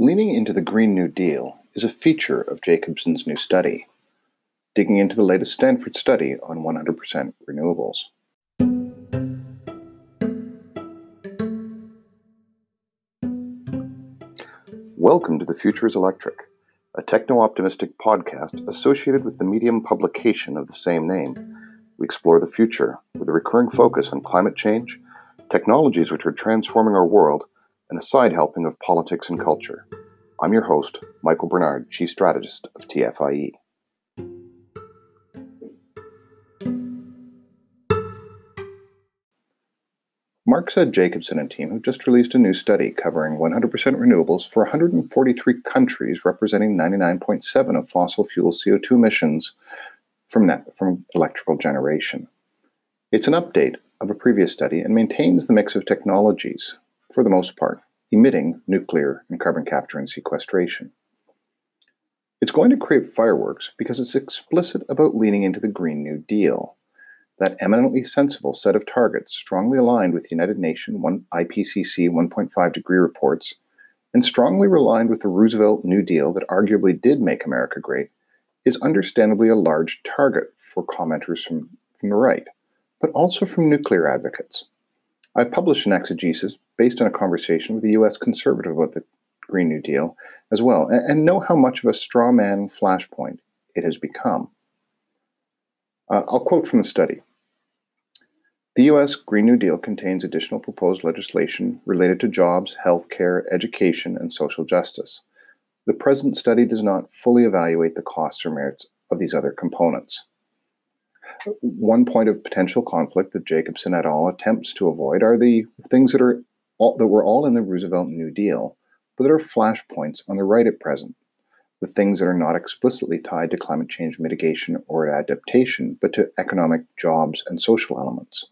Leaning into the Green New Deal is a feature of Jacobson's new study, digging into the latest Stanford study on 100% renewables. Welcome to The Future is Electric, a techno optimistic podcast associated with the Medium publication of the same name. We explore the future with a recurring focus on climate change, technologies which are transforming our world, and a side helping of politics and culture. I'm your host, Michael Barnard, Chief Strategist of TFIE. Mark Z. Jacobson and team have just released a new study covering 100% renewables for 143 countries, representing 99.7 of fossil fuel CO2 emissions from, net, from electrical generation. It's an update of a previous study and maintains the mix of technologies, for the most part, emitting nuclear and carbon capture and sequestration. It's going to create fireworks because it's explicit about leaning into the Green New Deal, that eminently sensible set of targets strongly aligned with United Nations IPCC 1.5 degree reports and strongly aligned with the Roosevelt New Deal that arguably did make America great is understandably a large target for commenters from, from the right, but also from nuclear advocates. I've published an exegesis based on a conversation with a U.S. conservative about the Green New Deal as well, and, know how much of a straw man flashpoint it has become. Uh, I'll quote from the study. The U.S. Green New Deal contains additional proposed legislation related to jobs, health care, education, and social justice. The present study does not fully evaluate the costs or merits of these other components. One point of potential conflict that Jacobson et al. attempts to avoid are the things that are all, that were all in the Roosevelt New Deal, but that are flashpoints on the right at present. The things that are not explicitly tied to climate change mitigation or adaptation, but to economic, jobs, and social elements.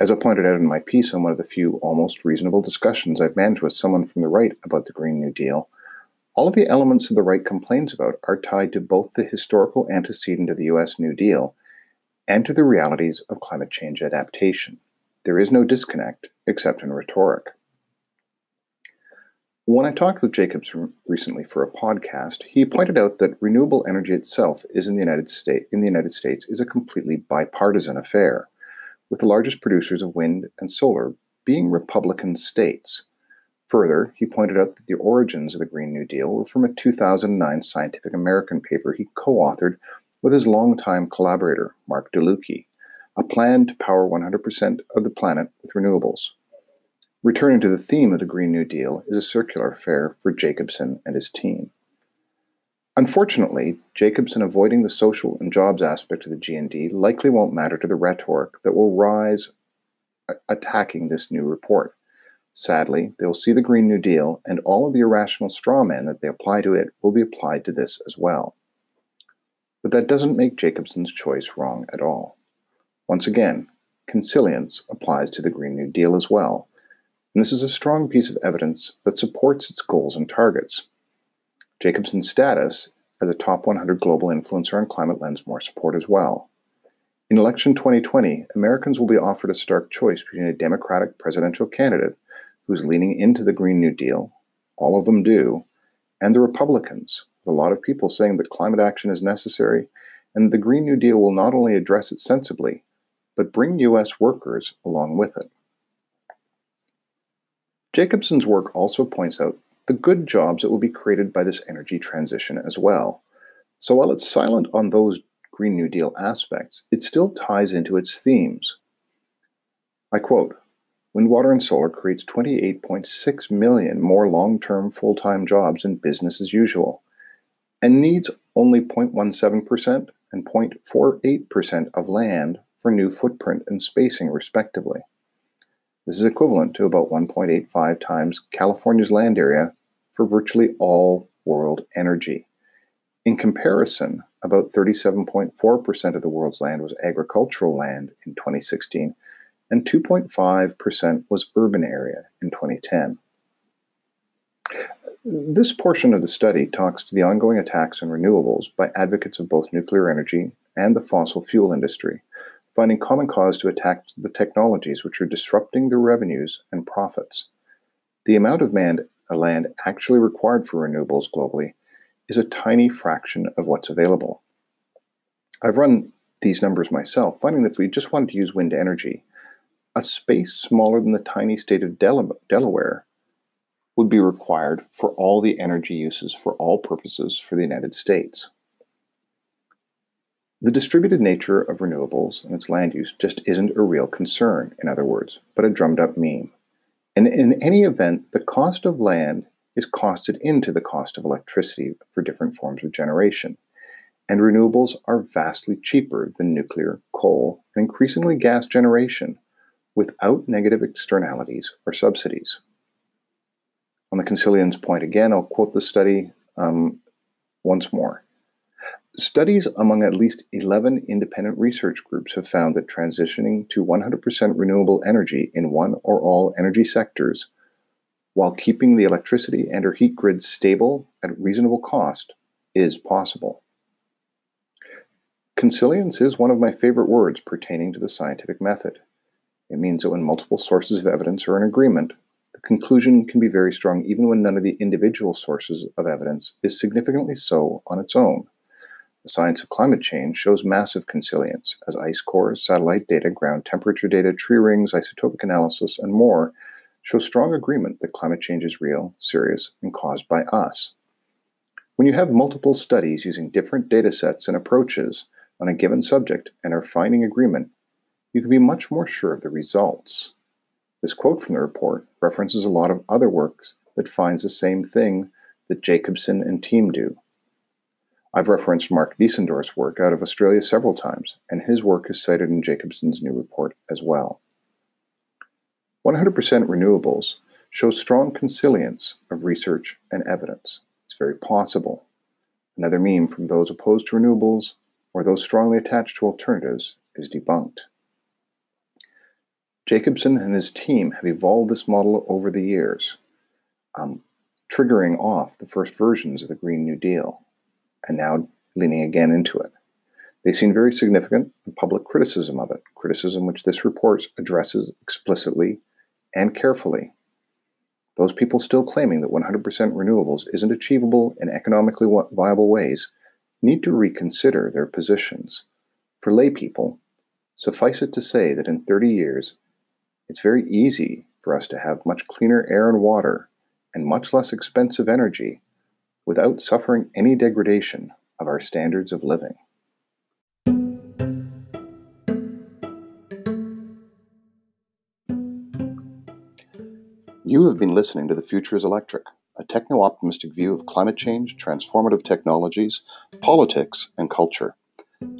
As I pointed out in my piece on one of the few almost reasonable discussions I've managed with someone from the right about the Green New Deal, all of the elements that the right complains about are tied to both the historical antecedent of the US New Deal and to the realities of climate change adaptation. There is no disconnect except in rhetoric. When I talked with Jacobs recently for a podcast, he pointed out that renewable energy itself is in the United States in the United States is a completely bipartisan affair, with the largest producers of wind and solar being Republican states. Further, he pointed out that the origins of the Green New Deal were from a 2009 Scientific American paper he co authored with his longtime collaborator, Mark DeLucchi, a plan to power 100% of the planet with renewables. Returning to the theme of the Green New Deal is a circular affair for Jacobson and his team. Unfortunately, Jacobson avoiding the social and jobs aspect of the GND likely won't matter to the rhetoric that will rise uh, attacking this new report. Sadly, they will see the Green New Deal, and all of the irrational straw men that they apply to it will be applied to this as well. But that doesn't make Jacobson's choice wrong at all. Once again, consilience applies to the Green New Deal as well, and this is a strong piece of evidence that supports its goals and targets. Jacobson's status as a top 100 global influencer on climate lends more support as well. In election 2020, Americans will be offered a stark choice between a Democratic presidential candidate who's leaning into the Green New Deal, all of them do, and the Republicans, a lot of people saying that climate action is necessary and the Green New Deal will not only address it sensibly, but bring U.S. workers along with it. Jacobson's work also points out the good jobs that will be created by this energy transition as well. So while it's silent on those Green New Deal aspects, it still ties into its themes. I quote Wind, water, and solar creates 28.6 million more long term full time jobs in business as usual, and needs only 0.17% and 0.48% of land for new footprint and spacing, respectively. This is equivalent to about 1.85 times California's land area for virtually all world energy. In comparison, about 37.4% of the world's land was agricultural land in 2016, and 2.5% was urban area in 2010. This portion of the study talks to the ongoing attacks on renewables by advocates of both nuclear energy and the fossil fuel industry, finding common cause to attack the technologies which are disrupting their revenues and profits. The amount of man, the uh, land actually required for renewables globally, is a tiny fraction of what's available. I've run these numbers myself, finding that if we just wanted to use wind energy, a space smaller than the tiny state of Del- Delaware would be required for all the energy uses for all purposes for the United States. The distributed nature of renewables and its land use just isn't a real concern, in other words, but a drummed up meme. And in any event, the cost of land is costed into the cost of electricity for different forms of generation. And renewables are vastly cheaper than nuclear, coal, and increasingly gas generation without negative externalities or subsidies. On the Consilience point again, I'll quote the study um, once more. Studies among at least 11 independent research groups have found that transitioning to 100% renewable energy in one or all energy sectors while keeping the electricity and or heat grid stable at reasonable cost is possible. Consilience is one of my favorite words pertaining to the scientific method. It means that when multiple sources of evidence are in agreement, conclusion can be very strong even when none of the individual sources of evidence is significantly so on its own. The science of climate change shows massive consilience as ice cores, satellite data, ground temperature data, tree rings, isotopic analysis, and more show strong agreement that climate change is real, serious, and caused by us. When you have multiple studies using different data sets and approaches on a given subject and are finding agreement, you can be much more sure of the results. This quote from the report references a lot of other works that finds the same thing that Jacobson and team do. I've referenced Mark Diesendorf's work out of Australia several times, and his work is cited in Jacobson's new report as well. 100% renewables show strong consilience of research and evidence. It's very possible. Another meme from those opposed to renewables or those strongly attached to alternatives is debunked. Jacobson and his team have evolved this model over the years, um, triggering off the first versions of the Green New Deal and now leaning again into it. They've seen very significant public criticism of it, criticism which this report addresses explicitly and carefully. Those people still claiming that 100% renewables isn't achievable in economically viable ways need to reconsider their positions. For lay people, suffice it to say that in 30 years, it's very easy for us to have much cleaner air and water and much less expensive energy without suffering any degradation of our standards of living. You have been listening to The Future is Electric, a techno optimistic view of climate change, transformative technologies, politics, and culture.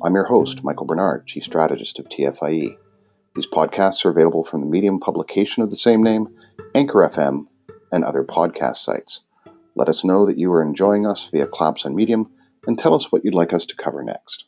I'm your host, Michael Barnard, Chief Strategist of TFIE. These podcasts are available from the Medium publication of the same name, Anchor FM, and other podcast sites. Let us know that you are enjoying us via Claps on Medium and tell us what you'd like us to cover next.